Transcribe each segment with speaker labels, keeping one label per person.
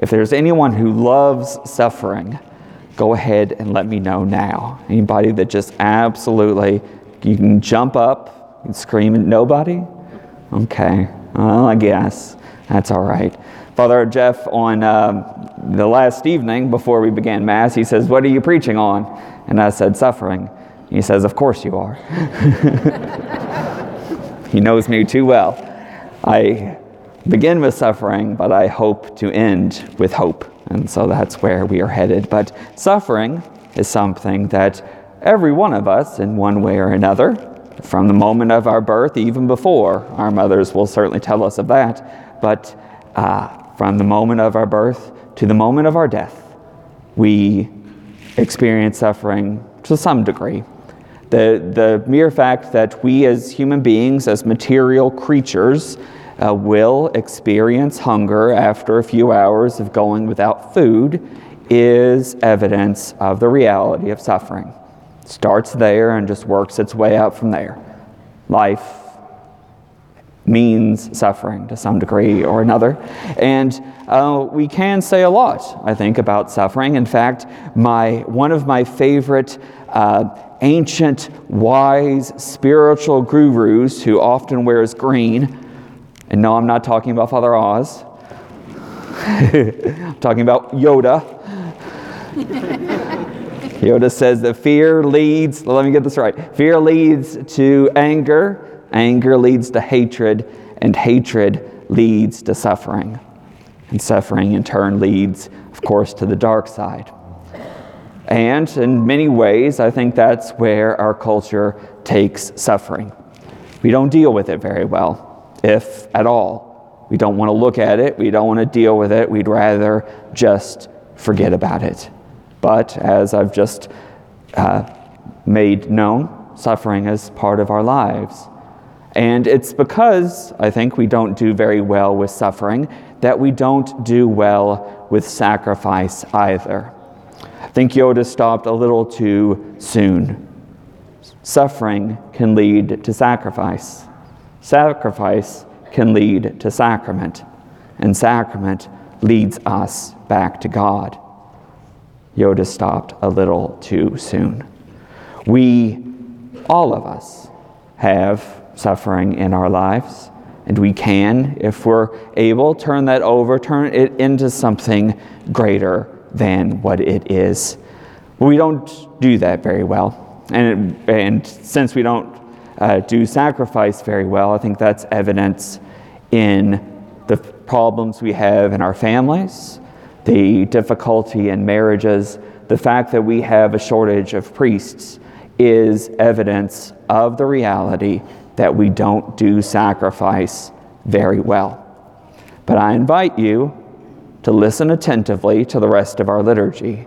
Speaker 1: if there's anyone who loves suffering, go ahead and let me know now. Anybody that just absolutely, you can jump up and scream at nobody? Okay, well, I guess that's all right. Father Jeff, on um, the last evening before we began Mass, he says, What are you preaching on? And I said, Suffering. He says, Of course you are. he knows me too well. I begin with suffering, but I hope to end with hope. And so that's where we are headed. But suffering is something that every one of us, in one way or another, from the moment of our birth, even before, our mothers will certainly tell us of that, but uh, from the moment of our birth to the moment of our death, we experience suffering to some degree. The, the mere fact that we as human beings, as material creatures, uh, will experience hunger after a few hours of going without food is evidence of the reality of suffering. It starts there and just works its way out from there. Life means suffering to some degree or another. And uh, we can say a lot, I think, about suffering. In fact, my, one of my favorite uh, ancient, wise, spiritual gurus who often wears green and no, I'm not talking about Father Oz. I'm talking about Yoda. Yoda says that fear leads, let me get this right fear leads to anger, anger leads to hatred, and hatred leads to suffering. And suffering in turn leads, of course, to the dark side. And in many ways, I think that's where our culture takes suffering. We don't deal with it very well if at all. We don't want to look at it, we don't want to deal with it, we'd rather just forget about it. But as I've just uh, made known, suffering is part of our lives. And it's because I think we don't do very well with suffering that we don't do well with sacrifice either. I think Yoda stopped a little too soon. Suffering can lead to sacrifice. Sacrifice can lead to sacrament, and sacrament leads us back to God. Yoda stopped a little too soon. We, all of us, have suffering in our lives, and we can, if we're able, turn that over, turn it into something greater than what it is. We don't do that very well. And, and since we don't uh, do sacrifice very well. I think that's evidence in the problems we have in our families, the difficulty in marriages, the fact that we have a shortage of priests is evidence of the reality that we don't do sacrifice very well. But I invite you to listen attentively to the rest of our liturgy.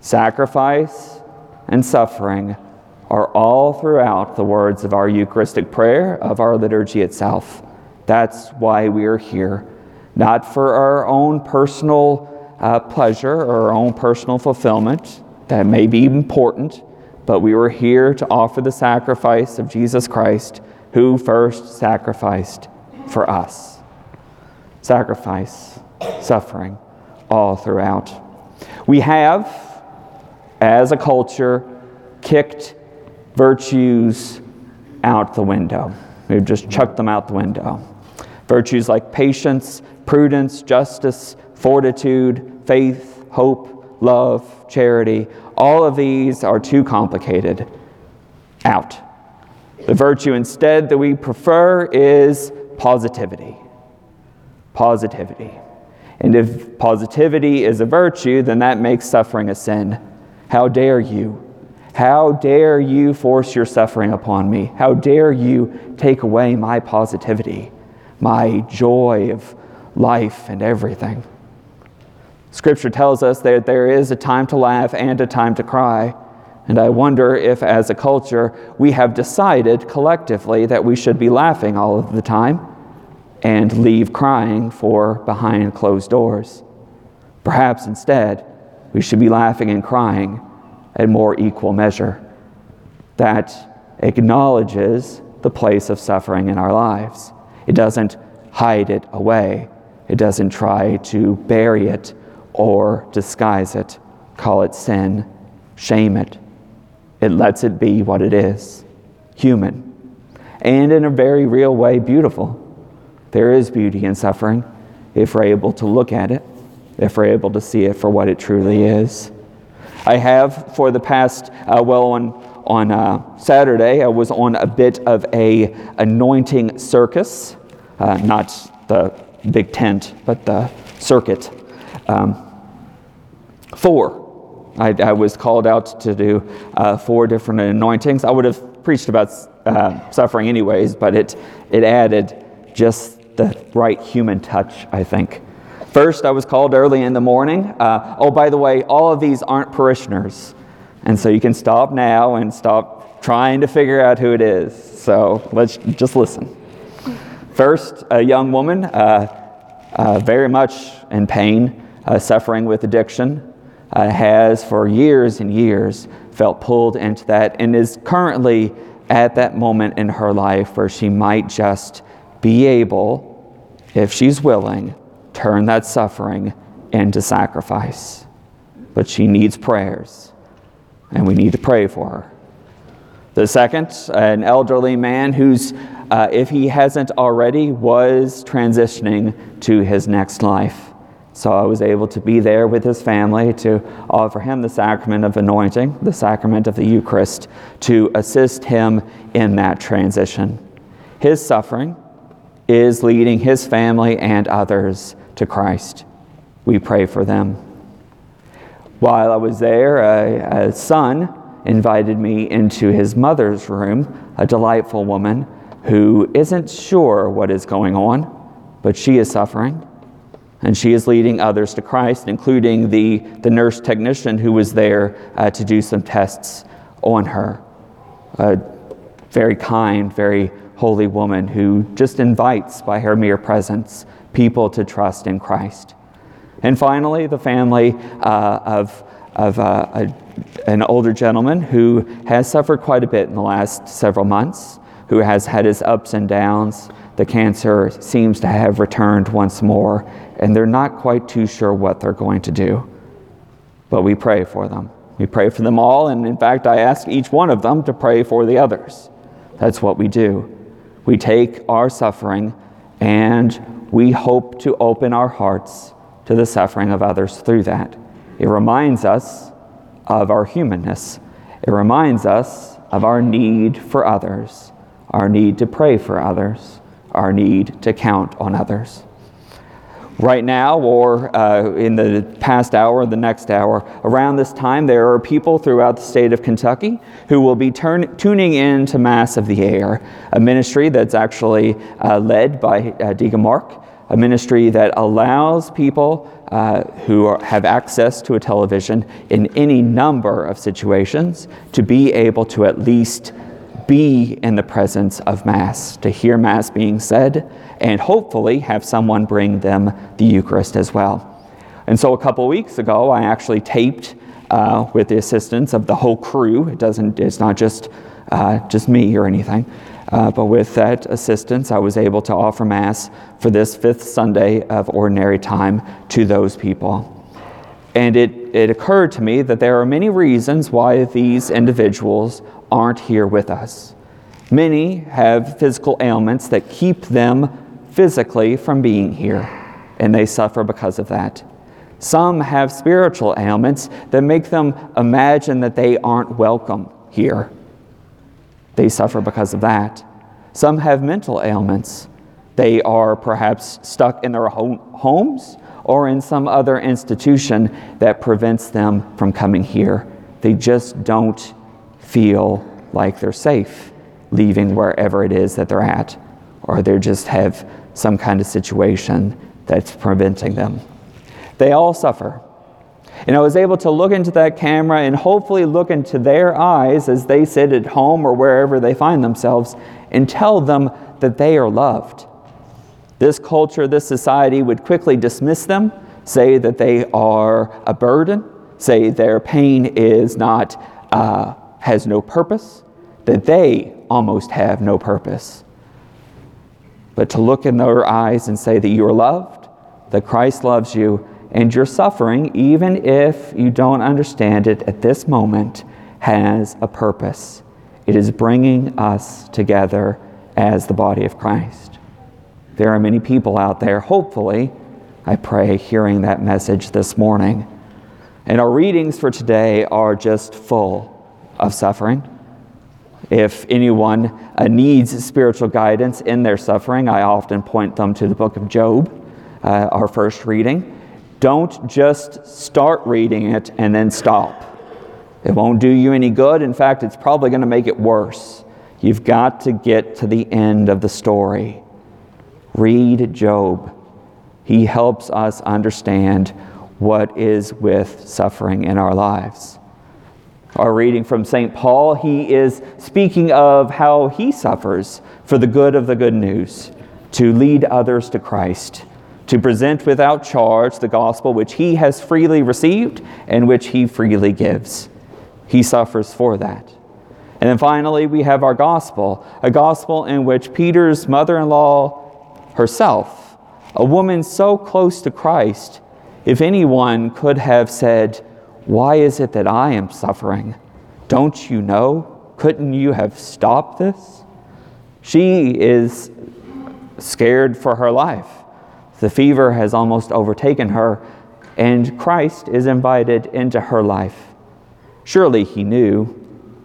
Speaker 1: Sacrifice and suffering are all throughout the words of our Eucharistic prayer, of our liturgy itself. That's why we are here, not for our own personal uh, pleasure or our own personal fulfillment. That may be important, but we were here to offer the sacrifice of Jesus Christ, who first sacrificed for us. Sacrifice, suffering, all throughout. We have, as a culture, kicked virtues out the window. We've just chucked them out the window. Virtues like patience, prudence, justice, fortitude, faith, hope, love, charity, all of these are too complicated. Out. The virtue instead that we prefer is positivity. Positivity. And if positivity is a virtue, then that makes suffering a sin. How dare you how dare you force your suffering upon me? How dare you take away my positivity, my joy of life and everything? Scripture tells us that there is a time to laugh and a time to cry. And I wonder if, as a culture, we have decided collectively that we should be laughing all of the time and leave crying for behind closed doors. Perhaps instead, we should be laughing and crying a more equal measure that acknowledges the place of suffering in our lives. It doesn't hide it away, It doesn't try to bury it or disguise it, call it sin, shame it. It lets it be what it is human. And in a very real way, beautiful. There is beauty in suffering if we're able to look at it, if we're able to see it for what it truly is. I have for the past, uh, well, on, on uh, Saturday, I was on a bit of a anointing circus, uh, not the big tent, but the circuit. Um, four. I, I, was called out to do uh, four different anointings. I would have preached about uh, suffering anyways, but it, it added just the right human touch, I think. First, I was called early in the morning. Uh, oh, by the way, all of these aren't parishioners. And so you can stop now and stop trying to figure out who it is. So let's just listen. First, a young woman, uh, uh, very much in pain, uh, suffering with addiction, uh, has for years and years felt pulled into that and is currently at that moment in her life where she might just be able, if she's willing, turn that suffering into sacrifice. But she needs prayers, and we need to pray for her. The second, an elderly man who's, uh, if he hasn't already, was transitioning to his next life. So I was able to be there with his family to offer him the sacrament of anointing, the sacrament of the Eucharist, to assist him in that transition. His suffering is leading his family and others to Christ. We pray for them. While I was there, a, a son invited me into his mother's room, a delightful woman who isn't sure what is going on, but she is suffering. And she is leading others to Christ, including the, the nurse technician who was there uh, to do some tests on her. A very kind, very holy woman who just invites, by her mere presence, people to trust in Christ. And finally, the family uh, of, of uh, a, an older gentleman who has suffered quite a bit in the last several months, who has had his ups and downs. The cancer seems to have returned once more, and they're not quite too sure what they're going to do. But we pray for them. We pray for them all, and in fact, I ask each one of them to pray for the others. That's what we do. We take our suffering and we hope to open our hearts to the suffering of others through that. It reminds us of our humanness. It reminds us of our need for others, our need to pray for others, our need to count on others. Right now, or uh, in the past hour, the next hour, around this time, there are people throughout the state of Kentucky who will be turn- tuning in to Mass of the Air, a ministry that's actually uh, led by uh, Mark a ministry that allows people uh, who are, have access to a television in any number of situations to be able to at least be in the presence of Mass, to hear Mass being said, and hopefully have someone bring them the Eucharist as well. And so a couple weeks ago, I actually taped uh, with the assistance of the whole crew. It doesn't, it's not just, uh, just me or anything. Uh, but with that assistance, I was able to offer Mass for this fifth Sunday of ordinary time to those people. And it, it occurred to me that there are many reasons why these individuals aren't here with us. Many have physical ailments that keep them physically from being here, and they suffer because of that. Some have spiritual ailments that make them imagine that they aren't welcome here they suffer because of that. Some have mental ailments. They are perhaps stuck in their homes or in some other institution that prevents them from coming here. They just don't feel like they're safe leaving wherever it is that they're at, or they just have some kind of situation that's preventing them. They all suffer. And I was able to look into that camera and hopefully look into their eyes as they sit at home or wherever they find themselves and tell them that they are loved. This culture, this society would quickly dismiss them, say that they are a burden, say their pain is not, uh, has no purpose, that they almost have no purpose. But to look in their eyes and say that you are loved, that Christ loves you and your suffering, even if you don't understand it at this moment, has a purpose. It is bringing us together as the body of Christ. There are many people out there, hopefully, I pray, hearing that message this morning. And our readings for today are just full of suffering. If anyone uh, needs spiritual guidance in their suffering, I often point them to the book of Job, uh, our first reading. Don't just start reading it and then stop. It won't do you any good. In fact, it's probably going to make it worse. You've got to get to the end of the story. Read Job. He helps us understand what is with suffering in our lives. Our reading from St. Paul, he is speaking of how he suffers for the good of the good news, to lead others to Christ to present without charge the gospel which he has freely received and which he freely gives. He suffers for that. And then finally, we have our gospel, a gospel in which Peter's mother in law herself, a woman so close to Christ, if anyone could have said, Why is it that I am suffering? Don't you know? Couldn't you have stopped this? She is scared for her life. The fever has almost overtaken her, and Christ is invited into her life. Surely he knew,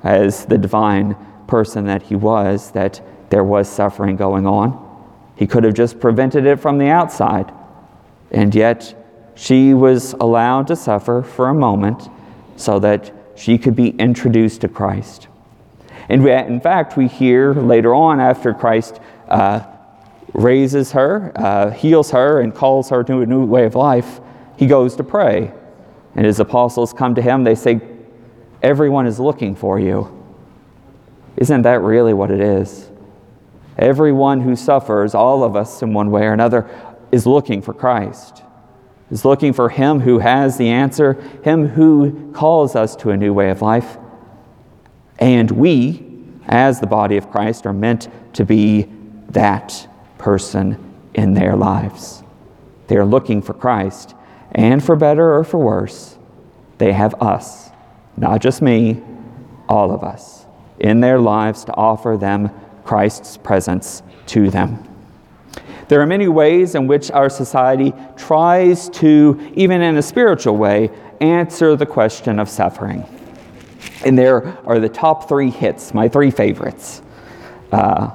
Speaker 1: as the divine person that he was, that there was suffering going on. He could have just prevented it from the outside. And yet, she was allowed to suffer for a moment so that she could be introduced to Christ. And in fact, we hear later on after Christ uh, raises her, uh, heals her, and calls her to a new way of life, he goes to pray. And his apostles come to him, they say, Everyone is looking for you. Isn't that really what it is? Everyone who suffers, all of us in one way or another, is looking for Christ, is looking for Him who has the answer, Him who calls us to a new way of life. And we, as the body of Christ, are meant to be that person in their lives. They are looking for Christ, and for better or for worse, they have us, not just me, all of us, in their lives to offer them Christ's presence to them. There are many ways in which our society tries to, even in a spiritual way, answer the question of suffering. And there are the top three hits, my three favorites. Uh,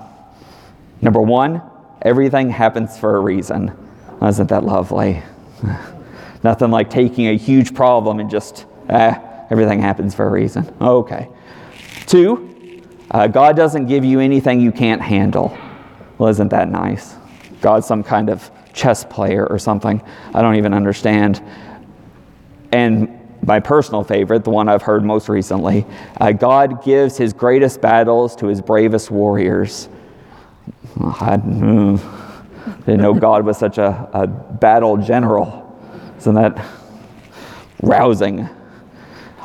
Speaker 1: number one, Everything happens for a reason. Isn't that lovely? Nothing like taking a huge problem and just, ah, everything happens for a reason. Okay. Two, uh, God doesn't give you anything you can't handle. Well, isn't that nice? God's some kind of chess player or something. I don't even understand. And my personal favorite, the one I've heard most recently, uh, God gives his greatest battles to his bravest warriors. I didn't know God was such a, a battle general. Isn't that rousing?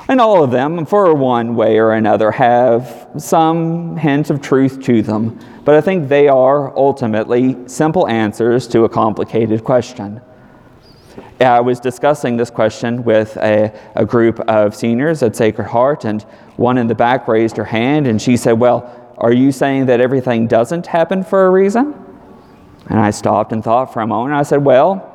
Speaker 1: And all of them, for one way or another, have some hint of truth to them. But I think they are ultimately simple answers to a complicated question. I was discussing this question with a, a group of seniors at Sacred Heart, and one in the back raised her hand and she said, Well, are you saying that everything doesn't happen for a reason? And I stopped and thought for a moment. I said, Well,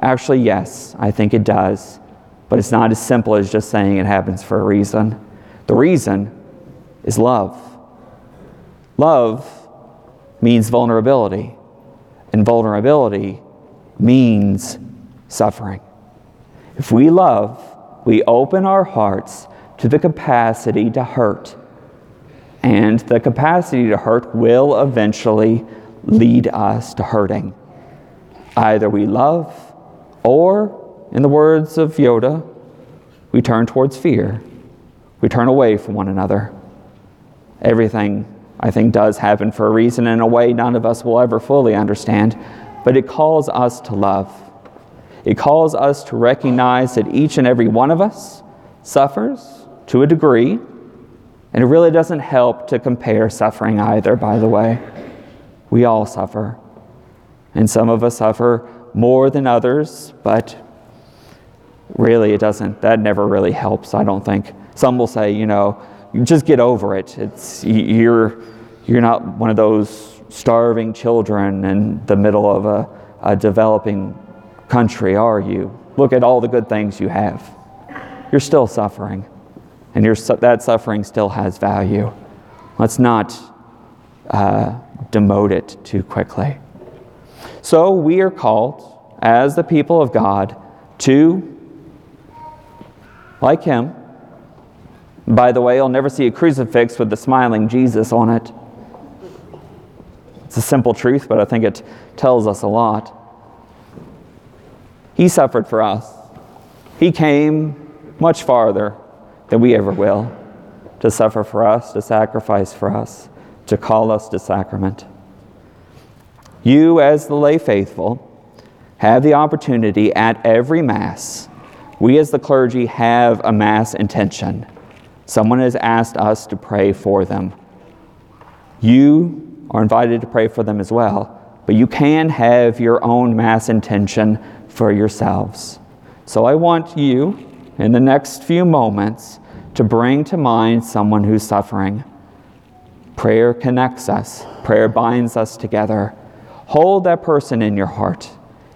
Speaker 1: actually, yes, I think it does. But it's not as simple as just saying it happens for a reason. The reason is love. Love means vulnerability, and vulnerability means suffering. If we love, we open our hearts to the capacity to hurt and the capacity to hurt will eventually lead us to hurting. Either we love, or, in the words of Yoda, we turn towards fear. We turn away from one another. Everything, I think, does happen for a reason in a way none of us will ever fully understand, but it calls us to love. It calls us to recognize that each and every one of us suffers to a degree and it really doesn't help to compare suffering either, by the way. We all suffer. And some of us suffer more than others, but really it doesn't, that never really helps, I don't think. Some will say, you know, just get over it. It's, you're, you're not one of those starving children in the middle of a, a developing country, are you? Look at all the good things you have. You're still suffering, and your, that suffering still has value. Let's not uh, demote it too quickly. So we are called, as the people of God, to, like Him, by the way, you'll never see a crucifix with the smiling Jesus on it. It's a simple truth, but I think it tells us a lot. He suffered for us. He came much farther than we ever will to suffer for us, to sacrifice for us, to call us to sacrament. You, as the lay faithful, have the opportunity at every Mass. We, as the clergy, have a Mass intention. Someone has asked us to pray for them. You are invited to pray for them as well, but you can have your own Mass intention for yourselves. So I want you, in the next few moments, to bring to mind someone who's suffering. Prayer connects us, prayer binds us together. Hold that person in your heart.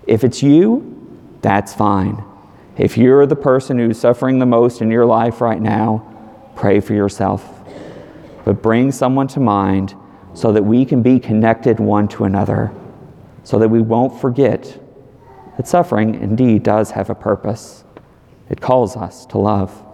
Speaker 1: If it's you, that's fine. If you're the person who's suffering the most in your life right now, pray for yourself. But bring someone to mind so that we can be connected one to another, so that we won't forget that suffering indeed does have a purpose. It calls us to love.